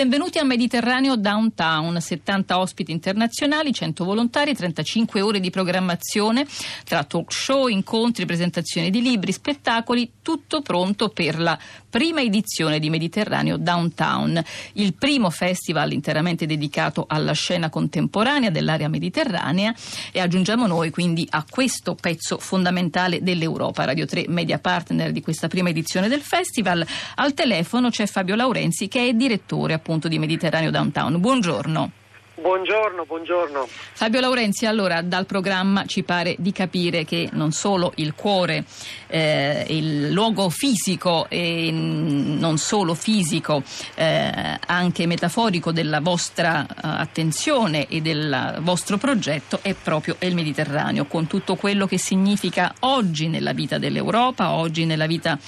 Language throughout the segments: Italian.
benvenuti a Mediterraneo Downtown, 70 ospiti internazionali, 100 volontari, 35 ore di programmazione tra talk show, incontri, presentazioni di libri, spettacoli, tutto pronto per la prima edizione di Mediterraneo Downtown, il primo festival interamente dedicato alla scena contemporanea dell'area mediterranea. E aggiungiamo noi quindi a questo pezzo fondamentale dell'Europa, Radio 3 media partner di questa prima edizione del festival. Al telefono c'è Fabio Laurenzi che è direttore appunto di Mediterraneo Downtown. Buongiorno. Buongiorno, buongiorno. Fabio Laurenzi, allora dal programma ci pare di capire che non solo il cuore, eh, il luogo fisico e non solo fisico, eh, anche metaforico della vostra uh, attenzione e del vostro progetto è proprio il Mediterraneo, con tutto quello che significa oggi nella vita dell'Europa, oggi nella vita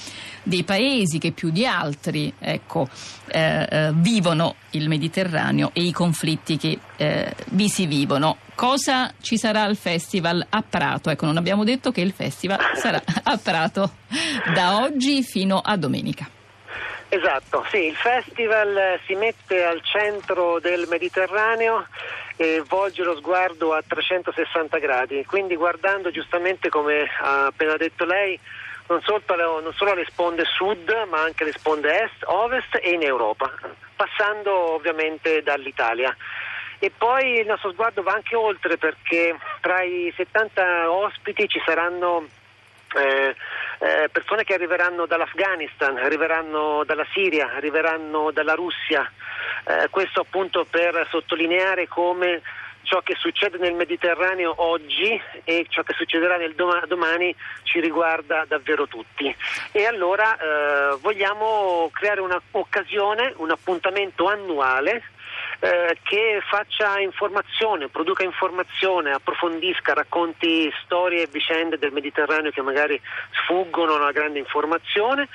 dei paesi che più di altri ecco, eh, eh, vivono il Mediterraneo e i conflitti che eh, vi si vivono. Cosa ci sarà al festival a Prato? Ecco, non abbiamo detto che il festival sarà a Prato da oggi fino a domenica. Esatto, sì, il festival si mette al centro del Mediterraneo e volge lo sguardo a 360 gradi, quindi guardando giustamente come ha appena detto lei non solo, non solo alle sponde sud ma anche alle sponde est, ovest e in Europa, passando ovviamente dall'Italia. E poi il nostro sguardo va anche oltre perché tra i 70 ospiti ci saranno eh, eh, persone che arriveranno dall'Afghanistan, arriveranno dalla Siria, arriveranno dalla Russia. Eh, questo appunto per sottolineare come ciò che succede nel Mediterraneo oggi e ciò che succederà doma- domani ci riguarda davvero tutti. E allora eh, vogliamo creare un'occasione, un appuntamento annuale eh, che faccia informazione, produca informazione, approfondisca, racconti storie e vicende del Mediterraneo che magari sfuggono alla grande informazione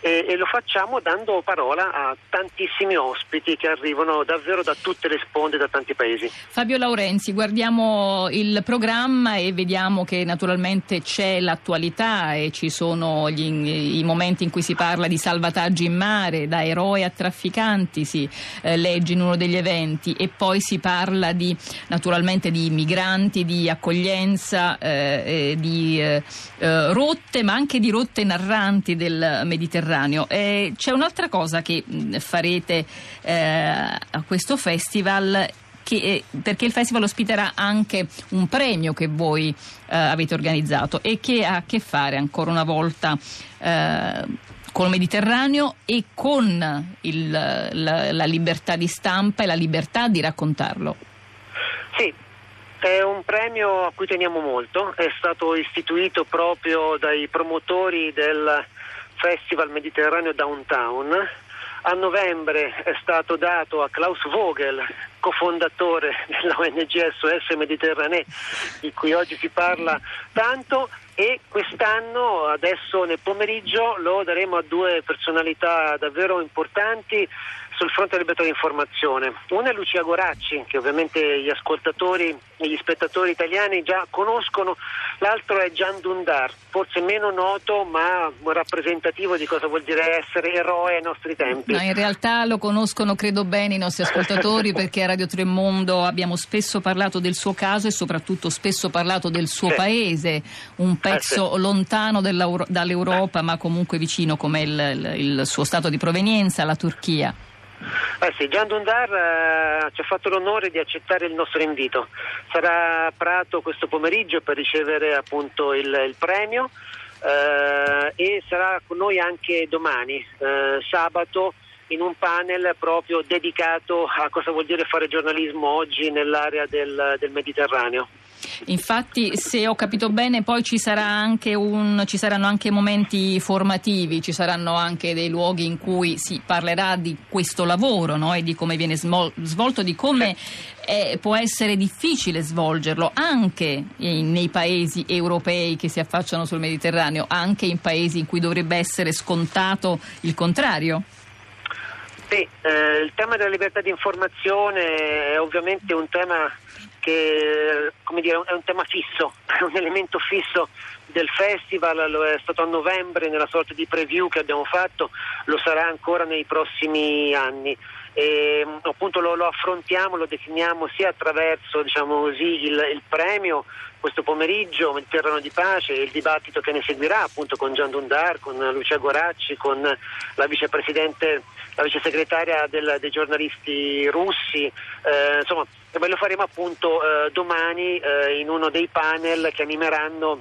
e, e lo facciamo dando parola a tantissimi ospiti che arrivano davvero da tutte le sponde, da tanti paesi. Fabio Laurenzi, guardiamo il programma e vediamo che naturalmente c'è l'attualità e ci sono gli, i momenti in cui si parla di salvataggi in mare, da eroe a trafficanti, si eh, legge in uno degli eventi eventi e poi si parla di, naturalmente di migranti, di accoglienza, eh, di eh, eh, rotte, ma anche di rotte narranti del Mediterraneo. E c'è un'altra cosa che farete eh, a questo festival che, eh, perché il festival ospiterà anche un premio che voi eh, avete organizzato e che ha a che fare ancora una volta eh, con il Mediterraneo e con il, la, la libertà di stampa e la libertà di raccontarlo. Sì, è un premio a cui teniamo molto, è stato istituito proprio dai promotori del Festival Mediterraneo Downtown. A novembre è stato dato a Klaus Vogel, cofondatore della ONG SOS Mediterranee, di cui oggi si parla tanto, e quest'anno, adesso nel pomeriggio, lo daremo a due personalità davvero importanti sul fronte della libertà di informazione. Una è Lucia Goracci, che ovviamente gli ascoltatori e gli spettatori italiani già conoscono, l'altro è Gian Dundar, forse meno noto ma rappresentativo di cosa vuol dire essere eroe ai nostri tempi. No, in realtà lo conoscono credo bene i nostri ascoltatori perché a Radio Tremondo abbiamo spesso parlato del suo caso e soprattutto spesso parlato del suo sì. paese, un pezzo eh sì. lontano dall'Europa ma comunque vicino come il, il suo stato di provenienza, la Turchia. Eh sì, Gian Dundar eh, ci ha fatto l'onore di accettare il nostro invito. Sarà a Prato questo pomeriggio per ricevere appunto il, il premio eh, e sarà con noi anche domani, eh, sabato, in un panel proprio dedicato a cosa vuol dire fare giornalismo oggi nell'area del, del Mediterraneo. Infatti, se ho capito bene, poi ci, anche un, ci, saranno anche momenti formativi, ci saranno anche dei luoghi in cui si parlerà di questo lavoro no? e di come viene svolto, di come eh, può essere difficile svolgerlo anche in, nei paesi europei che si affacciano sul Mediterraneo, anche in paesi in cui dovrebbe essere scontato il contrario. Sì, eh, il tema della libertà di informazione è ovviamente un tema che dire, è un tema fisso, è un elemento fisso del festival, lo è stato a novembre nella sorta di preview che abbiamo fatto, lo sarà ancora nei prossimi anni e appunto lo, lo, affrontiamo, lo definiamo sia attraverso diciamo così, il, il, premio questo pomeriggio, Mediterraneo di Pace e il dibattito che ne seguirà appunto con Gian Dundar, con Lucia Goracci, con la vicepresidente, la vice segretaria del, dei giornalisti russi, eh, insomma lo faremo appunto eh, domani eh, in uno dei panel che animeranno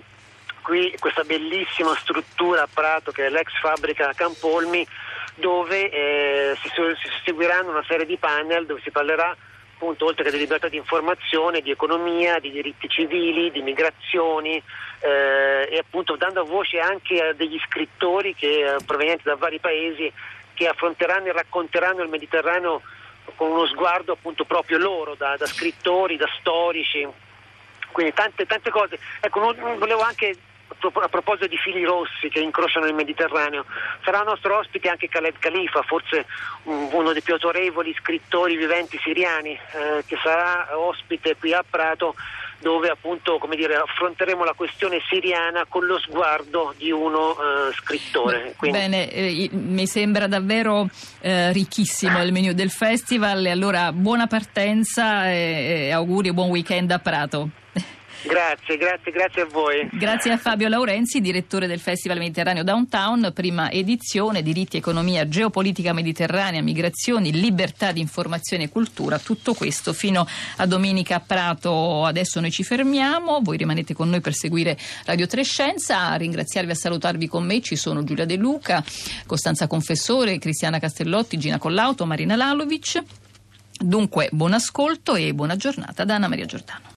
qui questa bellissima struttura a Prato che è l'ex fabbrica Campolmi dove eh, si, si seguiranno una serie di panel dove si parlerà appunto oltre che di libertà di informazione, di economia, di diritti civili, di migrazioni eh, e appunto dando voce anche a degli scrittori che, eh, provenienti da vari paesi che affronteranno e racconteranno il Mediterraneo con uno sguardo appunto proprio loro, da, da scrittori, da storici, quindi tante, tante cose. Ecco, volevo anche a proposito di fili rossi che incrociano il Mediterraneo, sarà nostro ospite anche Khaled Khalifa, forse uno dei più autorevoli scrittori viventi siriani, eh, che sarà ospite qui a Prato dove appunto dire, affronteremo la questione siriana con lo sguardo di uno uh, scrittore. Quindi... Bene, eh, mi sembra davvero eh, ricchissimo il menu del festival, allora buona partenza e, e auguri e buon weekend a Prato. Grazie, grazie, grazie a voi. Grazie a Fabio Laurenzi, direttore del Festival Mediterraneo Downtown, prima edizione, diritti, economia, geopolitica mediterranea, migrazioni, libertà di informazione e cultura, tutto questo fino a domenica a Prato. Adesso noi ci fermiamo, voi rimanete con noi per seguire Radio Trescenza, a ringraziarvi e a salutarvi con me ci sono Giulia De Luca, Costanza Confessore, Cristiana Castellotti, Gina Collauto, Marina Lalovic. Dunque, buon ascolto e buona giornata da Anna Maria Giordano.